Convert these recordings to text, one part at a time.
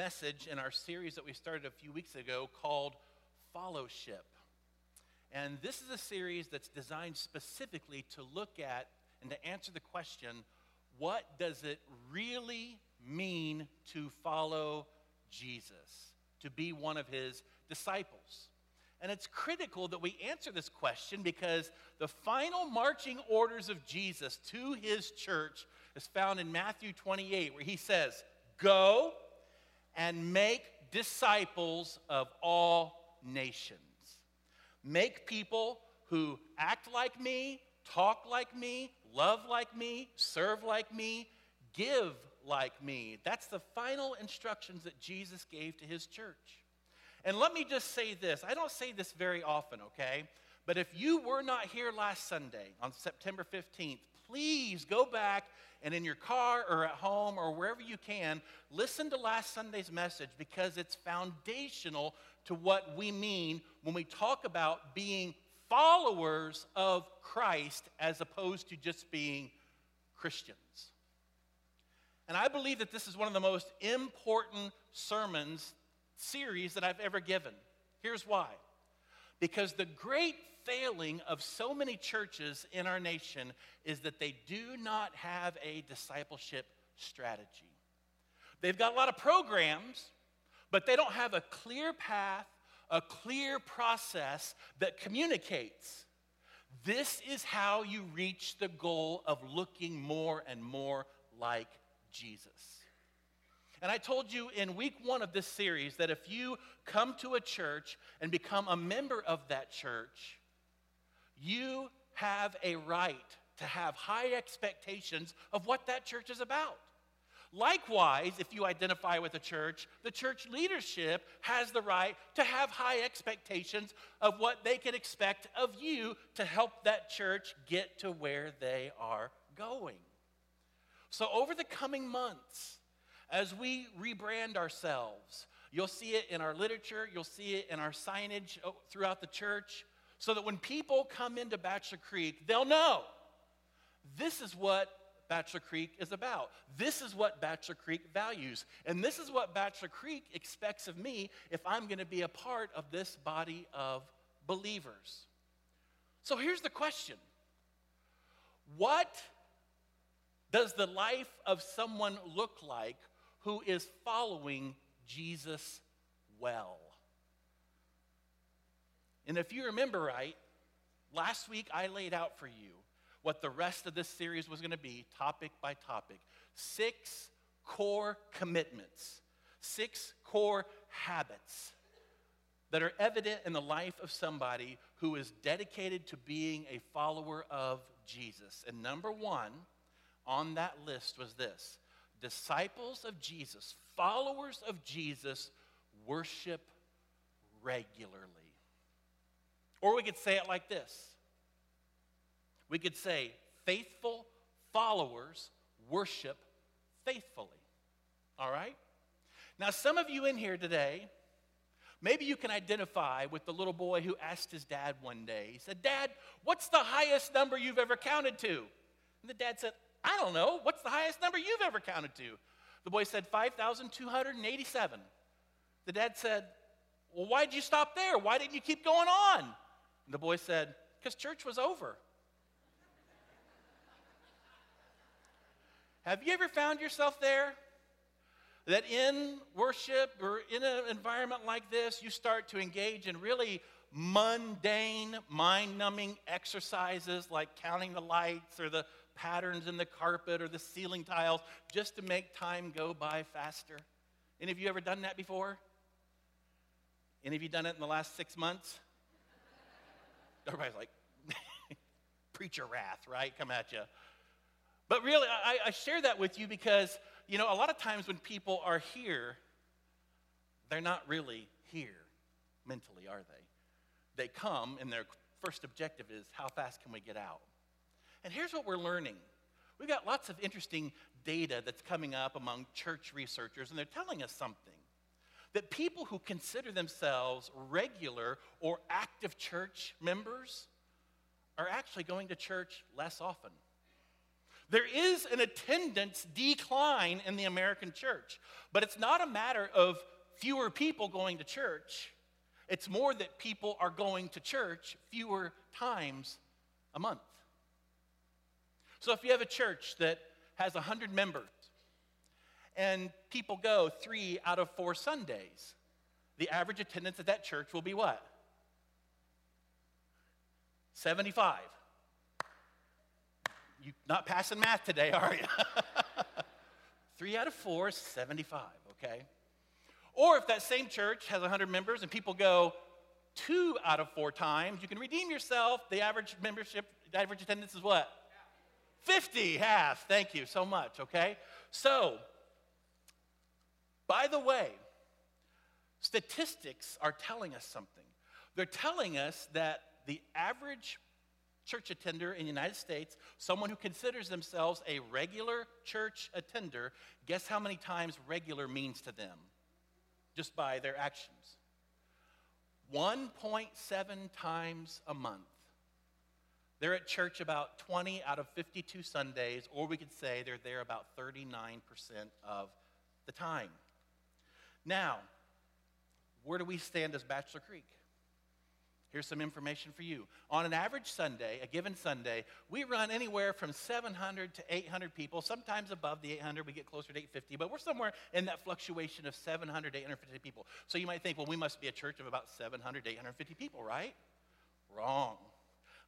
message in our series that we started a few weeks ago called Fellowship. And this is a series that's designed specifically to look at and to answer the question what does it really mean to follow Jesus, to be one of his disciples? And it's critical that we answer this question because the final marching orders of Jesus to his church is found in Matthew 28, where he says, Go and make disciples of all nations. Make people who act like me, talk like me, love like me, serve like me, give like me. That's the final instructions that Jesus gave to his church. And let me just say this I don't say this very often, okay? But if you were not here last Sunday on September 15th, please go back and in your car or at home or wherever you can, listen to last Sunday's message because it's foundational to what we mean when we talk about being followers of Christ as opposed to just being Christians. And I believe that this is one of the most important sermons series that I've ever given. Here's why. Because the great failing of so many churches in our nation is that they do not have a discipleship strategy. They've got a lot of programs, but they don't have a clear path, a clear process that communicates. This is how you reach the goal of looking more and more like Jesus. And I told you in week one of this series that if you come to a church and become a member of that church, you have a right to have high expectations of what that church is about. Likewise, if you identify with a church, the church leadership has the right to have high expectations of what they can expect of you to help that church get to where they are going. So, over the coming months, as we rebrand ourselves, you'll see it in our literature, you'll see it in our signage oh, throughout the church, so that when people come into Bachelor Creek, they'll know this is what Bachelor Creek is about. This is what Bachelor Creek values. And this is what Bachelor Creek expects of me if I'm going to be a part of this body of believers. So here's the question What does the life of someone look like who is following Jesus well? And if you remember right, last week I laid out for you what the rest of this series was going to be, topic by topic. Six core commitments, six core habits that are evident in the life of somebody who is dedicated to being a follower of Jesus. And number one on that list was this disciples of Jesus, followers of Jesus, worship regularly. Or we could say it like this we could say, faithful followers worship faithfully. All right? Now, some of you in here today, maybe you can identify with the little boy who asked his dad one day. He said, Dad, what's the highest number you've ever counted to? And the dad said, I don't know. What's the highest number you've ever counted to? The boy said, 5,287. The dad said, Well, why'd you stop there? Why didn't you keep going on? And the boy said, Because church was over. Have you ever found yourself there? That in worship or in an environment like this, you start to engage in really mundane, mind numbing exercises like counting the lights or the patterns in the carpet or the ceiling tiles just to make time go by faster. Any of you ever done that before? Any of you done it in the last six months? Everybody's like, preacher wrath, right? Come at you. But really, I, I share that with you because, you know, a lot of times when people are here, they're not really here mentally, are they? They come and their first objective is how fast can we get out? And here's what we're learning. We've got lots of interesting data that's coming up among church researchers, and they're telling us something that people who consider themselves regular or active church members are actually going to church less often. There is an attendance decline in the American church, but it's not a matter of fewer people going to church. It's more that people are going to church fewer times a month. So if you have a church that has 100 members and people go three out of four Sundays, the average attendance at that church will be what? 75. You not passing math today, are you? Three out of four is 75, okay? Or if that same church has 100 members and people go two out of four times, you can redeem yourself. The average membership, the average attendance is what? 50, half. Thank you so much, okay? So, by the way, statistics are telling us something. They're telling us that the average church attender in the United States, someone who considers themselves a regular church attender, guess how many times regular means to them? Just by their actions. 1.7 times a month. They're at church about 20 out of 52 Sundays, or we could say they're there about 39% of the time. Now, where do we stand as Bachelor Creek? Here's some information for you. On an average Sunday, a given Sunday, we run anywhere from 700 to 800 people. Sometimes above the 800, we get closer to 850, but we're somewhere in that fluctuation of 700 to 850 people. So you might think, well, we must be a church of about 700 to 850 people, right? Wrong.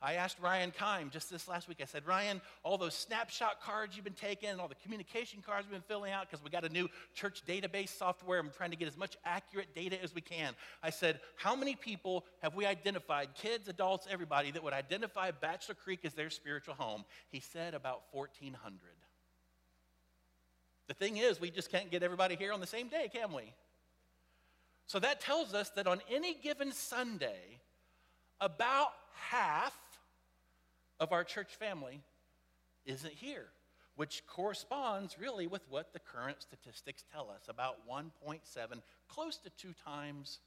I asked Ryan Kime just this last week. I said, Ryan, all those snapshot cards you've been taking, and all the communication cards we've been filling out, because we got a new church database software. I'm trying to get as much accurate data as we can. I said, How many people have we identified, kids, adults, everybody, that would identify Bachelor Creek as their spiritual home? He said about 1,400. The thing is, we just can't get everybody here on the same day, can we? So that tells us that on any given Sunday, about half of our church family isn't here, which corresponds really with what the current statistics tell us about 1.7, close to two times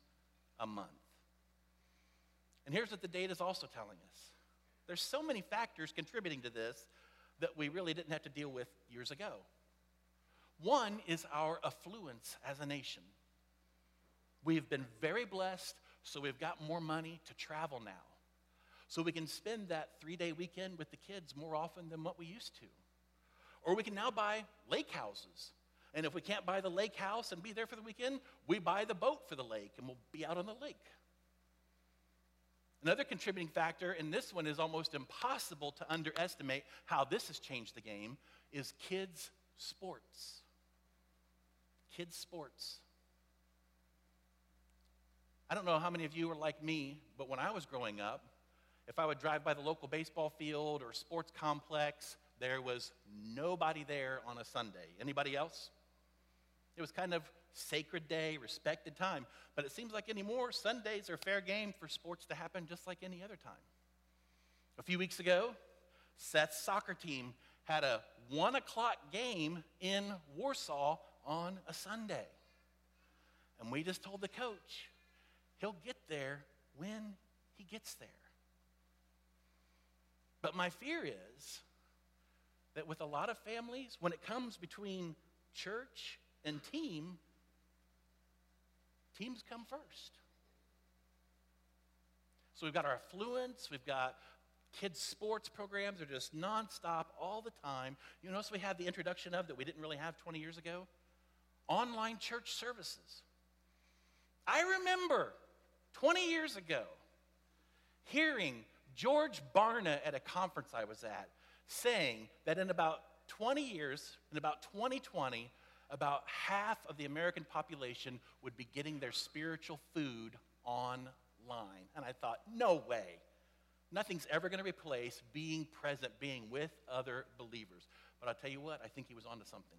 a month. And here's what the data is also telling us there's so many factors contributing to this that we really didn't have to deal with years ago. One is our affluence as a nation. We've been very blessed, so we've got more money to travel now so we can spend that three day weekend with the kids more often than what we used to. Or we can now buy lake houses. And if we can't buy the lake house and be there for the weekend, we buy the boat for the lake and we'll be out on the lake. Another contributing factor, and this one is almost impossible to underestimate how this has changed the game, is kids' sports. Kids' sports. I don't know how many of you are like me, but when I was growing up, if I would drive by the local baseball field or sports complex, there was nobody there on a Sunday. Anybody else? It was kind of sacred day, respected time. But it seems like anymore, Sundays are fair game for sports to happen just like any other time. A few weeks ago, Seth's soccer team had a one o'clock game in Warsaw on a Sunday. And we just told the coach, he'll get there when he gets there. But my fear is that with a lot of families, when it comes between church and team, teams come first. So we've got our affluence, we've got kids' sports programs are just nonstop all the time. You notice we have the introduction of that we didn't really have 20 years ago? Online church services. I remember 20 years ago hearing George Barna at a conference I was at saying that in about 20 years, in about 2020, about half of the American population would be getting their spiritual food online. And I thought, no way. Nothing's ever going to replace being present, being with other believers. But I'll tell you what, I think he was onto something.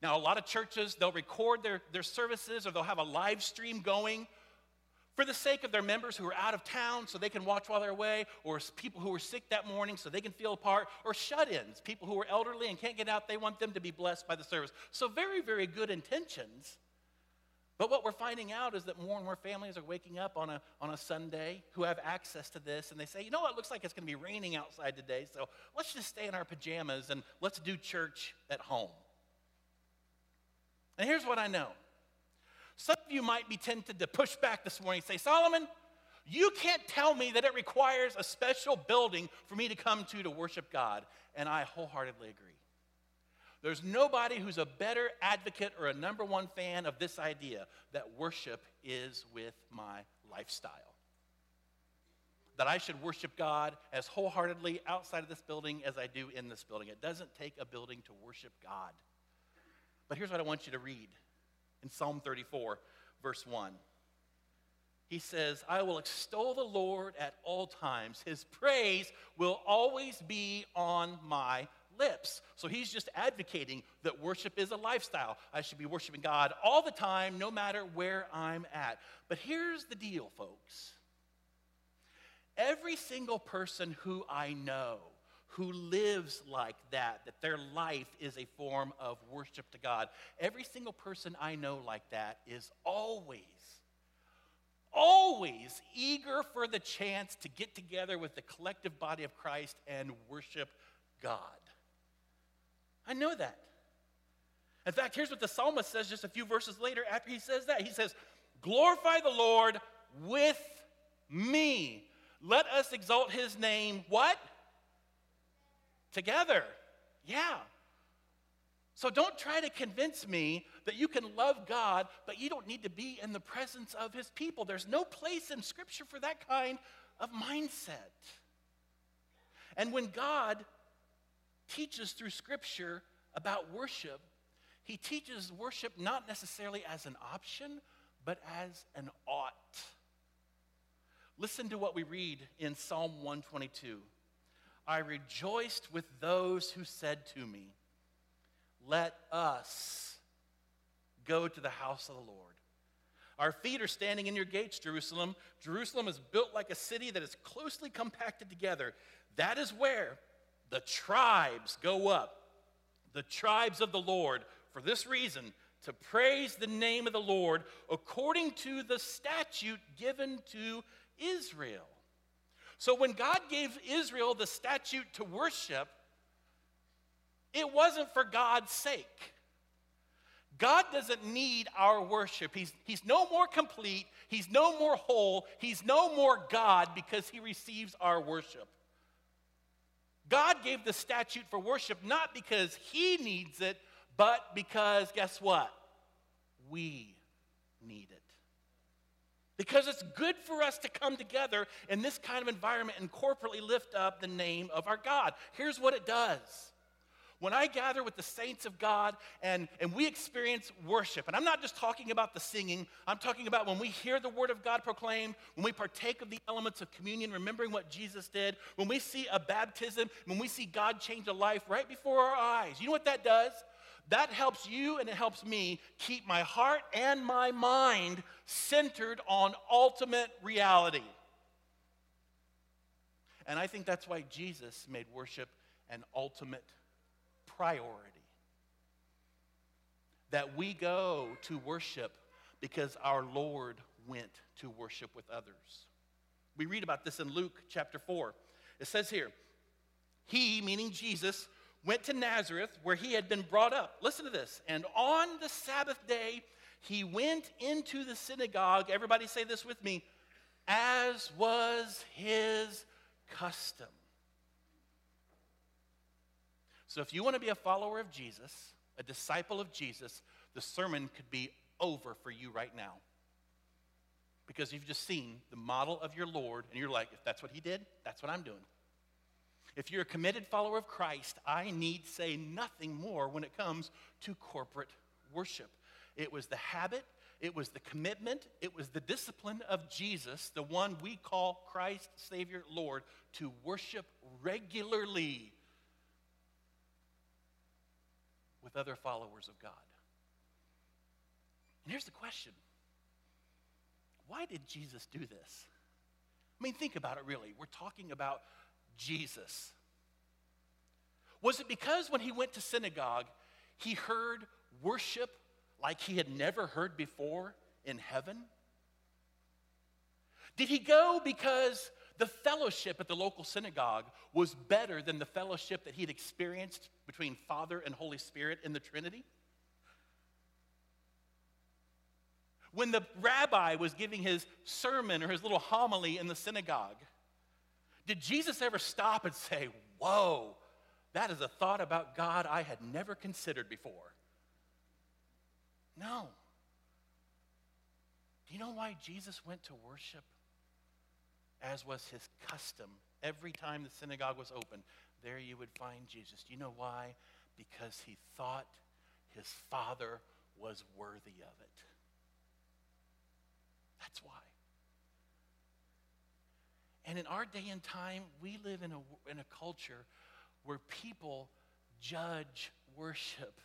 Now, a lot of churches, they'll record their, their services or they'll have a live stream going for the sake of their members who are out of town so they can watch while they're away, or people who are sick that morning so they can feel apart, or shut ins, people who are elderly and can't get out, they want them to be blessed by the service. So, very, very good intentions. But what we're finding out is that more and more families are waking up on a, on a Sunday who have access to this, and they say, you know what, it looks like it's going to be raining outside today, so let's just stay in our pajamas and let's do church at home. And here's what I know some of you might be tempted to push back this morning and say, Solomon, you can't tell me that it requires a special building for me to come to to worship God. And I wholeheartedly agree. There's nobody who's a better advocate or a number one fan of this idea that worship is with my lifestyle. That I should worship God as wholeheartedly outside of this building as I do in this building. It doesn't take a building to worship God. But here's what I want you to read in Psalm 34, verse 1. He says, I will extol the Lord at all times. His praise will always be on my lips. So he's just advocating that worship is a lifestyle. I should be worshiping God all the time, no matter where I'm at. But here's the deal, folks. Every single person who I know who lives like that, that their life is a form of worship to God, every single person I know like that is always always eager for the chance to get together with the collective body of Christ and worship God. I know that. In fact, here's what the psalmist says just a few verses later after he says that. He says, Glorify the Lord with me. Let us exalt his name. What? Together. Yeah. So don't try to convince me that you can love God, but you don't need to be in the presence of his people. There's no place in Scripture for that kind of mindset. And when God teaches through Scripture about worship, he teaches worship not necessarily as an option, but as an ought. Listen to what we read in Psalm 122. I rejoiced with those who said to me, let us go to the house of the Lord. Our feet are standing in your gates, Jerusalem. Jerusalem is built like a city that is closely compacted together. That is where the tribes go up, the tribes of the Lord, for this reason, to praise the name of the Lord according to the statute given to Israel. So when God gave Israel the statute to worship, it wasn't for God's sake. God doesn't need our worship. He's, he's no more complete, He's no more whole, He's no more God because He receives our worship. God gave the statute for worship not because He needs it, but because, guess what? We need it. Because it's good for us to come together in this kind of environment and corporately lift up the name of our God. Here's what it does when I gather with the saints of God and, and we experience worship, and I'm not just talking about the singing, I'm talking about when we hear the word of God proclaimed, when we partake of the elements of communion, remembering what Jesus did, when we see a baptism, when we see God change a life right before our eyes. You know what that does? That helps you and it helps me keep my heart and my mind centered on ultimate reality. And I think that's why Jesus made worship an ultimate priority. That we go to worship because our Lord went to worship with others. We read about this in Luke chapter 4. It says here, He, meaning Jesus, went to Nazareth where he had been brought up. Listen to this. And on the Sabbath day, he went into the synagogue. Everybody say this with me as was his custom. So if you want to be a follower of Jesus, a disciple of Jesus, the sermon could be over for you right now. Because you've just seen the model of your Lord, and you're like, if that's what he did, that's what I'm doing. If you're a committed follower of Christ, I need say nothing more when it comes to corporate worship. It was the habit, it was the commitment, it was the discipline of Jesus, the one we call Christ, Savior, Lord, to worship regularly with other followers of God. And here's the question why did Jesus do this? I mean, think about it really. We're talking about Jesus. Was it because when he went to synagogue, he heard worship like he had never heard before in heaven? Did he go because the fellowship at the local synagogue was better than the fellowship that he'd experienced between Father and Holy Spirit in the Trinity? When the rabbi was giving his sermon or his little homily in the synagogue, did Jesus ever stop and say, Whoa, that is a thought about God I had never considered before? No. Do you know why Jesus went to worship? As was his custom. Every time the synagogue was open, there you would find Jesus. Do you know why? Because he thought his Father was worthy of it. That's why. And in our day and time, we live in a, in a culture where people judge worship.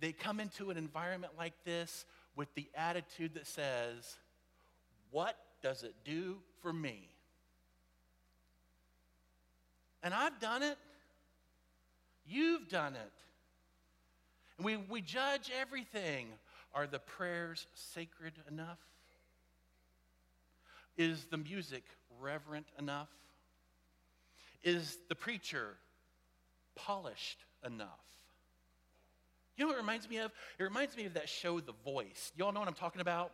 They come into an environment like this with the attitude that says, What does it do for me? And I've done it. You've done it. And we, we judge everything. Are the prayers sacred enough? Is the music reverent enough? Is the preacher polished enough? You know what it reminds me of? It reminds me of that show, The Voice. Y'all know what I'm talking about?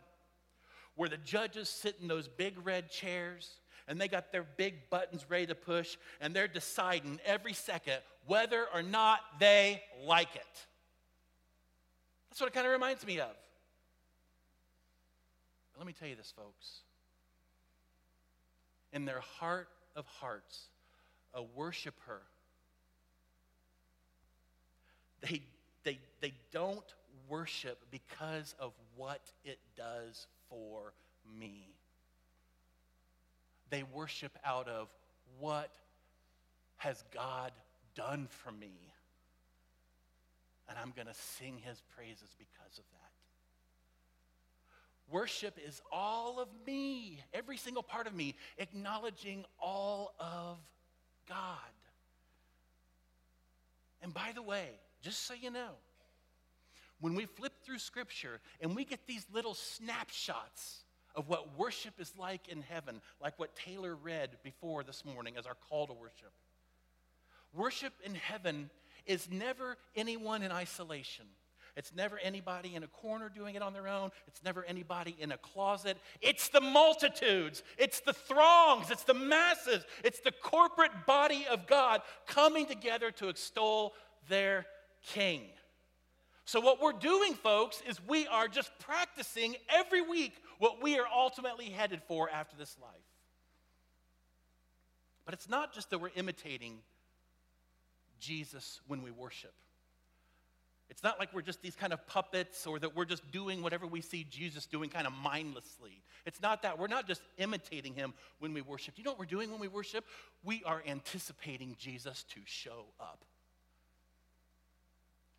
Where the judges sit in those big red chairs and they got their big buttons ready to push and they're deciding every second whether or not they like it. That's what it kind of reminds me of. But let me tell you this, folks. In their heart of hearts, a worshiper, they they, they don't worship because of what it does for me. They worship out of what has God done for me. And I'm going to sing his praises because of that. Worship is all of me, every single part of me, acknowledging all of God. And by the way, just so you know, when we flip through Scripture and we get these little snapshots of what worship is like in heaven, like what Taylor read before this morning as our call to worship, worship in heaven is never anyone in isolation. It's never anybody in a corner doing it on their own. It's never anybody in a closet. It's the multitudes. It's the throngs. It's the masses. It's the corporate body of God coming together to extol their king. So, what we're doing, folks, is we are just practicing every week what we are ultimately headed for after this life. But it's not just that we're imitating Jesus when we worship. It's not like we're just these kind of puppets or that we're just doing whatever we see Jesus doing kind of mindlessly. It's not that. We're not just imitating him when we worship. You know what we're doing when we worship? We are anticipating Jesus to show up.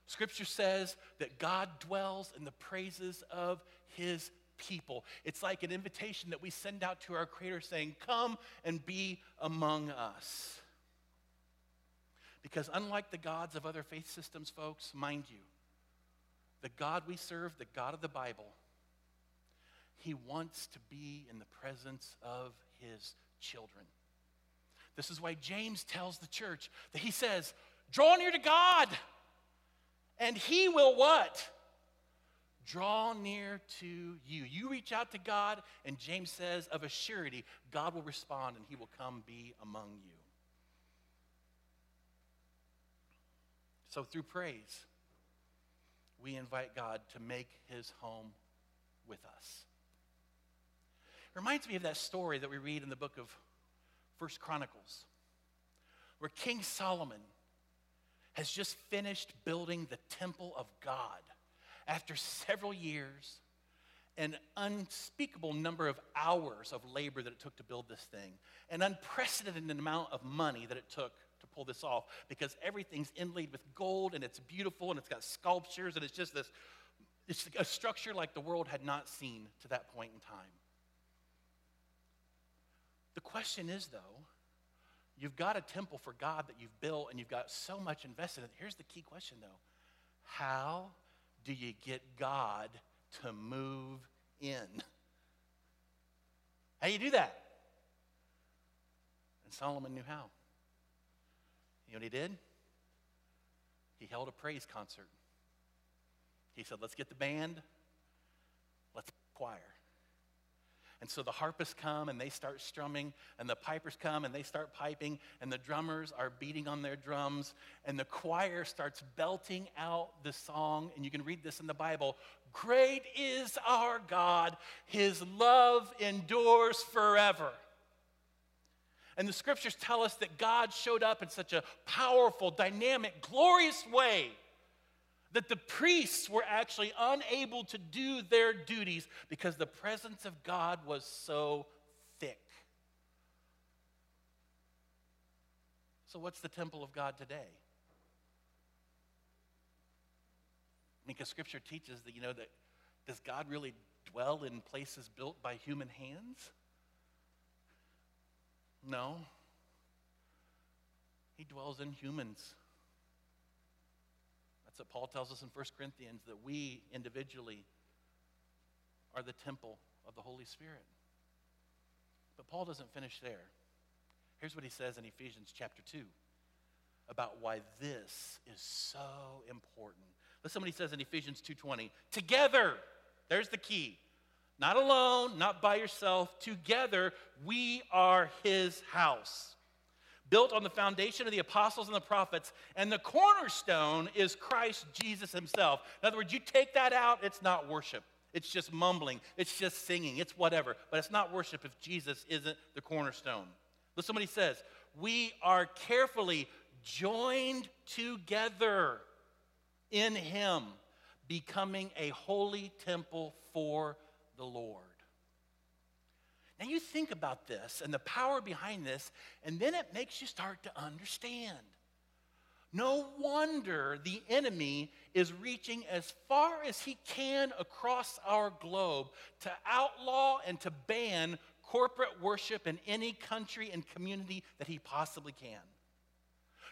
Scripture says that God dwells in the praises of his people. It's like an invitation that we send out to our Creator saying, Come and be among us. Because unlike the gods of other faith systems, folks, mind you, the God we serve, the God of the Bible, he wants to be in the presence of his children. This is why James tells the church that he says, Draw near to God and he will what? Draw near to you. You reach out to God, and James says, of a surety, God will respond and he will come be among you. So, through praise, we invite God to make his home with us. It reminds me of that story that we read in the book of First Chronicles, where King Solomon has just finished building the temple of God after several years, an unspeakable number of hours of labor that it took to build this thing, an unprecedented amount of money that it took to pull this off because everything's inlaid with gold and it's beautiful and it's got sculptures and it's just this it's a structure like the world had not seen to that point in time. The question is, though, You've got a temple for God that you've built and you've got so much invested in. Here's the key question though How do you get God to move in. How do you do that? And Solomon knew how. You know what he did? He held a praise concert. He said, Let's get the band, let's choir. And so the harpists come and they start strumming, and the pipers come and they start piping, and the drummers are beating on their drums, and the choir starts belting out the song. And you can read this in the Bible Great is our God, his love endures forever. And the scriptures tell us that God showed up in such a powerful, dynamic, glorious way that the priests were actually unable to do their duties because the presence of God was so thick. So, what's the temple of God today? Because Scripture teaches that, you know, that does God really dwell in places built by human hands? No. He dwells in humans. That's what Paul tells us in 1 Corinthians that we individually are the temple of the Holy Spirit. But Paul doesn't finish there. Here's what he says in Ephesians chapter 2 about why this is so important. Listen what he says in Ephesians 2:20. Together, there's the key. Not alone, not by yourself, together we are his house. Built on the foundation of the apostles and the prophets, and the cornerstone is Christ Jesus himself. In other words, you take that out, it's not worship. It's just mumbling, it's just singing, it's whatever. But it's not worship if Jesus isn't the cornerstone. Listen what he says. We are carefully joined together in him, becoming a holy temple for the Lord. Now you think about this and the power behind this, and then it makes you start to understand. No wonder the enemy is reaching as far as he can across our globe to outlaw and to ban corporate worship in any country and community that he possibly can.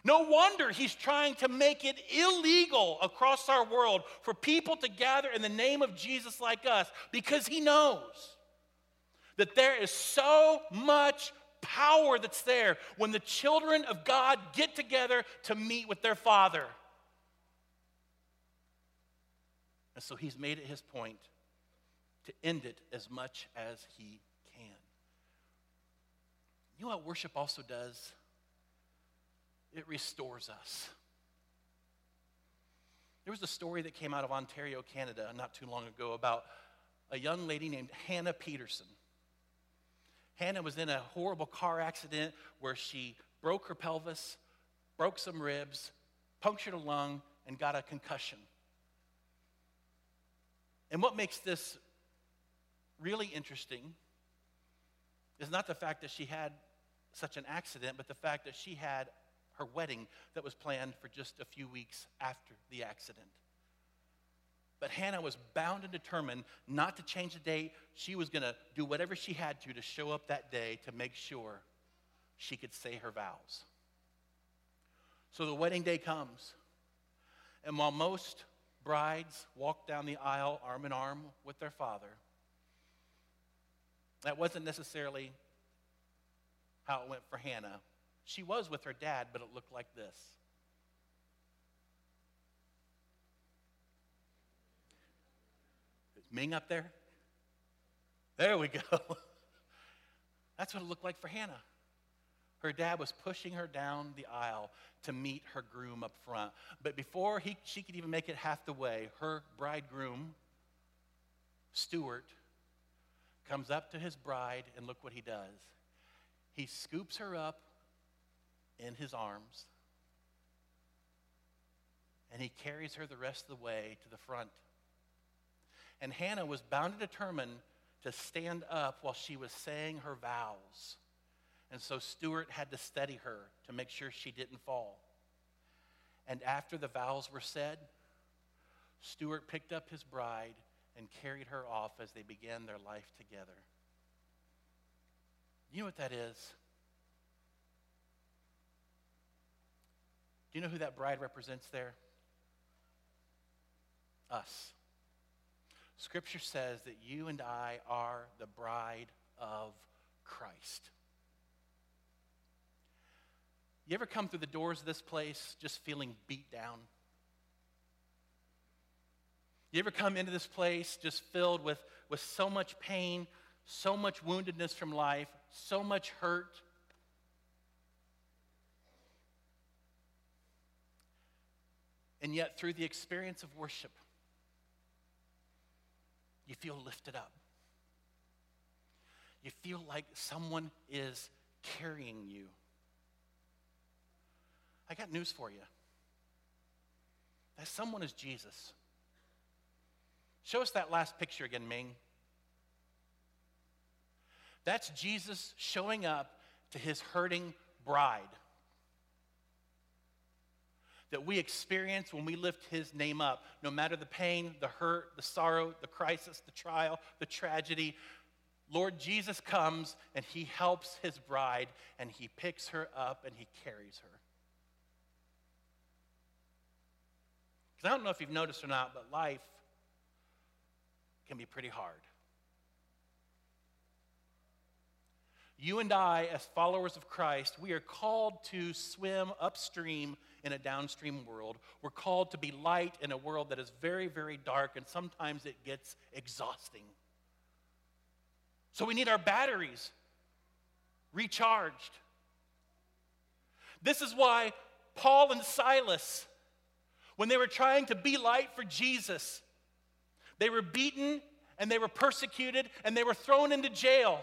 No wonder he's trying to make it illegal across our world for people to gather in the name of Jesus like us because he knows that there is so much power that's there when the children of God get together to meet with their Father. And so he's made it his point to end it as much as he can. You know what worship also does? It restores us. There was a story that came out of Ontario, Canada, not too long ago about a young lady named Hannah Peterson. Hannah was in a horrible car accident where she broke her pelvis, broke some ribs, punctured a lung, and got a concussion. And what makes this really interesting is not the fact that she had such an accident, but the fact that she had her wedding that was planned for just a few weeks after the accident. But Hannah was bound and determined not to change the date. She was going to do whatever she had to to show up that day to make sure she could say her vows. So the wedding day comes. And while most brides walk down the aisle arm in arm with their father, that wasn't necessarily how it went for Hannah. She was with her dad, but it looked like this. Is Ming up there? There we go. That's what it looked like for Hannah. Her dad was pushing her down the aisle to meet her groom up front. But before he, she could even make it half the way, her bridegroom, Stuart, comes up to his bride, and look what he does. He scoops her up in his arms. And he carries her the rest of the way to the front. And Hannah was bound and determined to stand up while she was saying her vows. And so Stuart had to steady her to make sure she didn't fall. And after the vows were said, Stuart picked up his bride and carried her off as they began their life together. You know what that is? Do you know who that bride represents there? Us. Scripture says that you and I are the bride of Christ. You ever come through the doors of this place just feeling beat down? You ever come into this place just filled with, with so much pain, so much woundedness from life, so much hurt? And yet, through the experience of worship, you feel lifted up. You feel like someone is carrying you. I got news for you. That someone is Jesus. Show us that last picture again, Ming. That's Jesus showing up to his hurting bride that we experience when we lift his name up, no matter the pain, the hurt, the sorrow, the crisis, the trial, the tragedy. Lord Jesus comes and he helps his bride and he picks her up and he carries her. Because I don't know if you've noticed or not, but life can be pretty hard. You and I, as followers of Christ, we are called to swim upstream in a downstream world. We're called to be light in a world that is very, very dark, and sometimes it gets exhausting. So we need our batteries recharged. This is why Paul and Silas, when they were trying to be light for Jesus, they were beaten and they were persecuted and they were thrown into jail.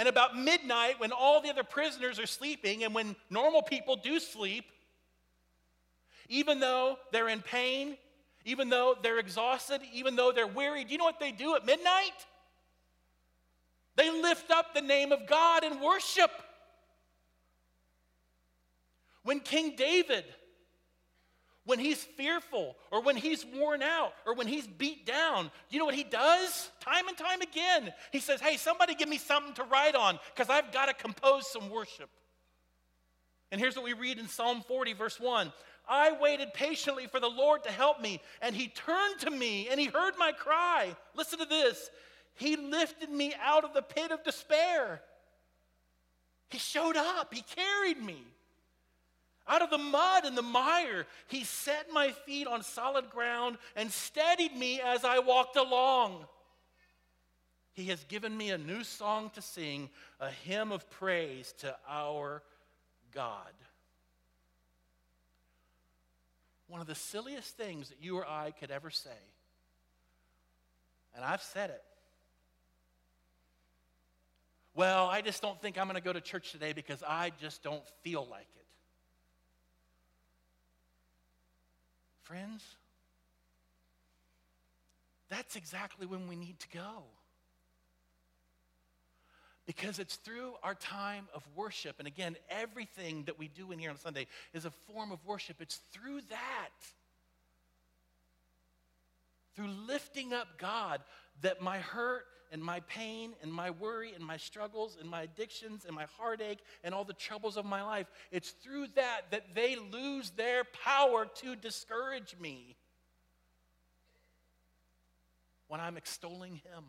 And about midnight, when all the other prisoners are sleeping and when normal people do sleep, even though they're in pain, even though they're exhausted, even though they're weary, do you know what they do at midnight? They lift up the name of God and worship. When King David when he's fearful or when he's worn out or when he's beat down, you know what he does? Time and time again. He says, Hey, somebody give me something to write on because I've got to compose some worship. And here's what we read in Psalm 40, verse 1 I waited patiently for the Lord to help me, and he turned to me and he heard my cry. Listen to this. He lifted me out of the pit of despair. He showed up, he carried me. Out of the mud and the mire, he set my feet on solid ground and steadied me as I walked along. He has given me a new song to sing, a hymn of praise to our God. One of the silliest things that you or I could ever say, and I've said it. Well, I just don't think I'm going to go to church today because I just don't feel like it. Friends, that's exactly when we need to go. Because it's through our time of worship. And again, everything that we do in here on Sunday is a form of worship. It's through that, through lifting up God, that my hurt and my pain and my worry and my struggles and my addictions and my heartache and all the troubles of my life, it's through that that they lose their power to discourage me when I'm extolling Him.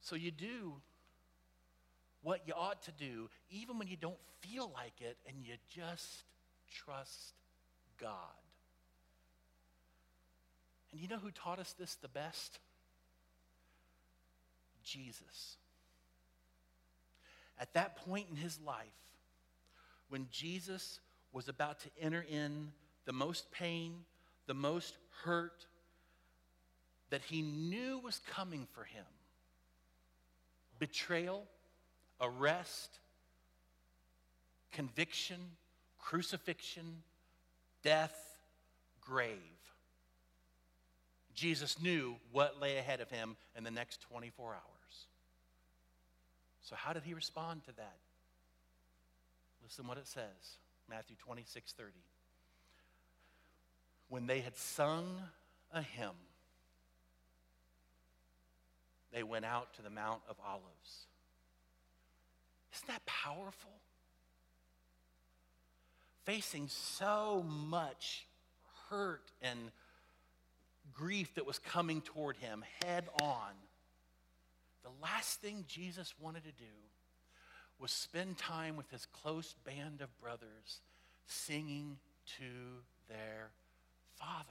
So you do what you ought to do, even when you don't feel like it, and you just trust God. And you know who taught us this the best? Jesus. At that point in his life, when Jesus was about to enter in the most pain, the most hurt that he knew was coming for him betrayal, arrest, conviction, crucifixion, death, grave. Jesus knew what lay ahead of him in the next 24 hours. So, how did he respond to that? Listen what it says Matthew 26 30. When they had sung a hymn, they went out to the Mount of Olives. Isn't that powerful? Facing so much hurt and grief that was coming toward him head on, the last thing Jesus wanted to do was spend time with his close band of brothers singing to their Father.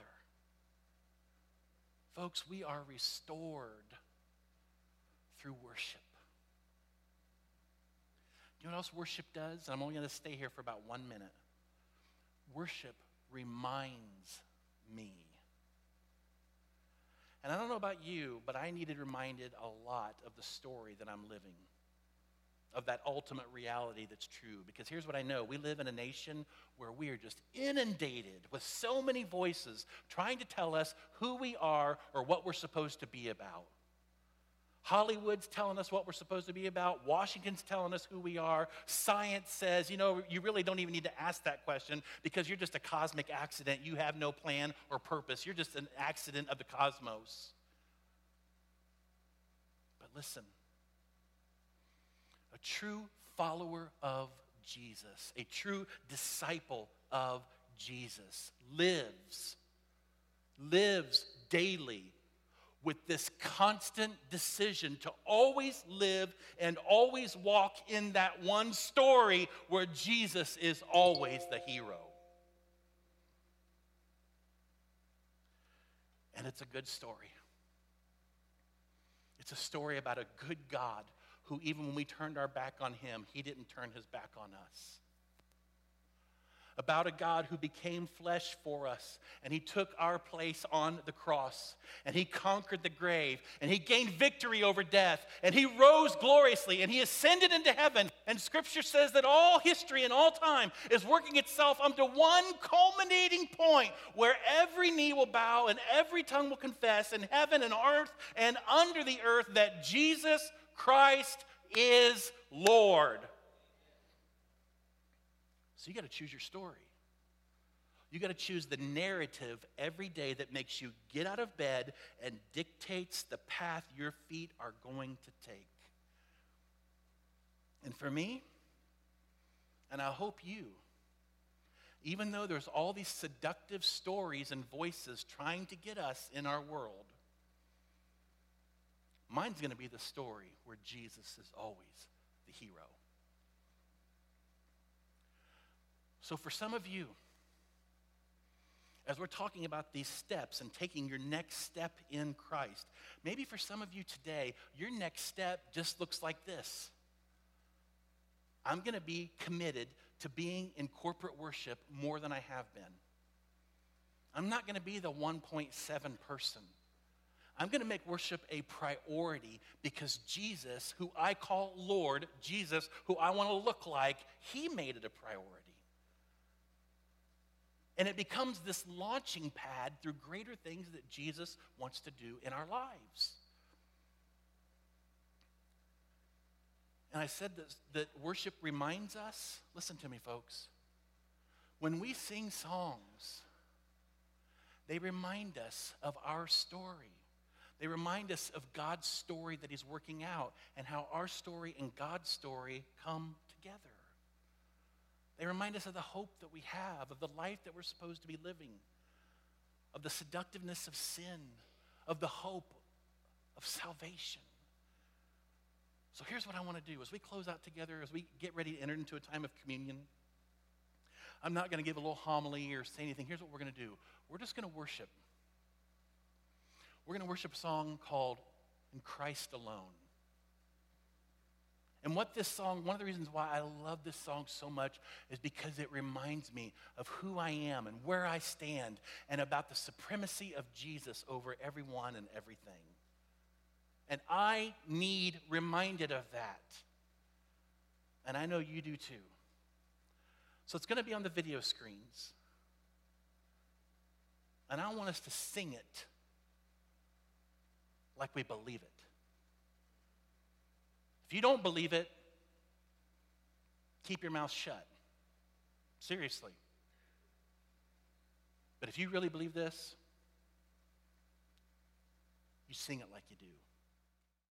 Folks, we are restored through worship. You know what else worship does? I'm only going to stay here for about one minute. Worship reminds me. And I don't know about you, but I needed reminded a lot of the story that I'm living, of that ultimate reality that's true. Because here's what I know we live in a nation where we are just inundated with so many voices trying to tell us who we are or what we're supposed to be about. Hollywood's telling us what we're supposed to be about. Washington's telling us who we are. Science says, you know, you really don't even need to ask that question because you're just a cosmic accident. You have no plan or purpose. You're just an accident of the cosmos. But listen a true follower of Jesus, a true disciple of Jesus, lives, lives daily with this constant decision to always live and always walk in that one story where Jesus is always the hero. And it's a good story. It's a story about a good God who, even when we turned our back on him, he didn't turn his back on us about a God who became flesh for us, and he took our place on the cross, and he conquered the grave, and he gained victory over death, and he rose gloriously, and he ascended into heaven. And scripture says that all history and all time is working itself unto one culminating point where every knee will bow and every tongue will confess in heaven and earth and under the earth that Jesus Christ is Lord. So you got to choose your story. You got to choose the narrative every day that makes you get out of bed and dictates the path your feet are going to take. And for me, and I hope you, even though there's all these seductive stories and voices trying to get us in our world, mine's going to be the story where Jesus is always the hero. So, for some of you, as we're talking about these steps and taking your next step in Christ, maybe for some of you today, your next step just looks like this I'm going to be committed to being in corporate worship more than I have been. I'm not going to be the 1.7 person. I'm going to make worship a priority because Jesus, who I call Lord, Jesus, who I want to look like, he made it a priority. And it becomes this launching pad through greater things that Jesus wants to do in our lives. And I said that, that worship reminds us listen to me, folks. When we sing songs, they remind us of our story. They remind us of God's story that He's working out and how our story and God's story come together. They remind us of the hope that we have, of the life that we're supposed to be living, of the seductiveness of sin, of the hope of salvation. So here's what I want to do as we close out together, as we get ready to enter into a time of communion. I'm not going to give a little homily or say anything. Here's what we're going to do we're just going to worship. We're going to worship a song called In Christ Alone. And what this song, one of the reasons why I love this song so much is because it reminds me of who I am and where I stand and about the supremacy of Jesus over everyone and everything. And I need reminded of that. And I know you do too. So it's going to be on the video screens. And I want us to sing it like we believe it. If you don't believe it, keep your mouth shut. Seriously. But if you really believe this, you sing it like you do.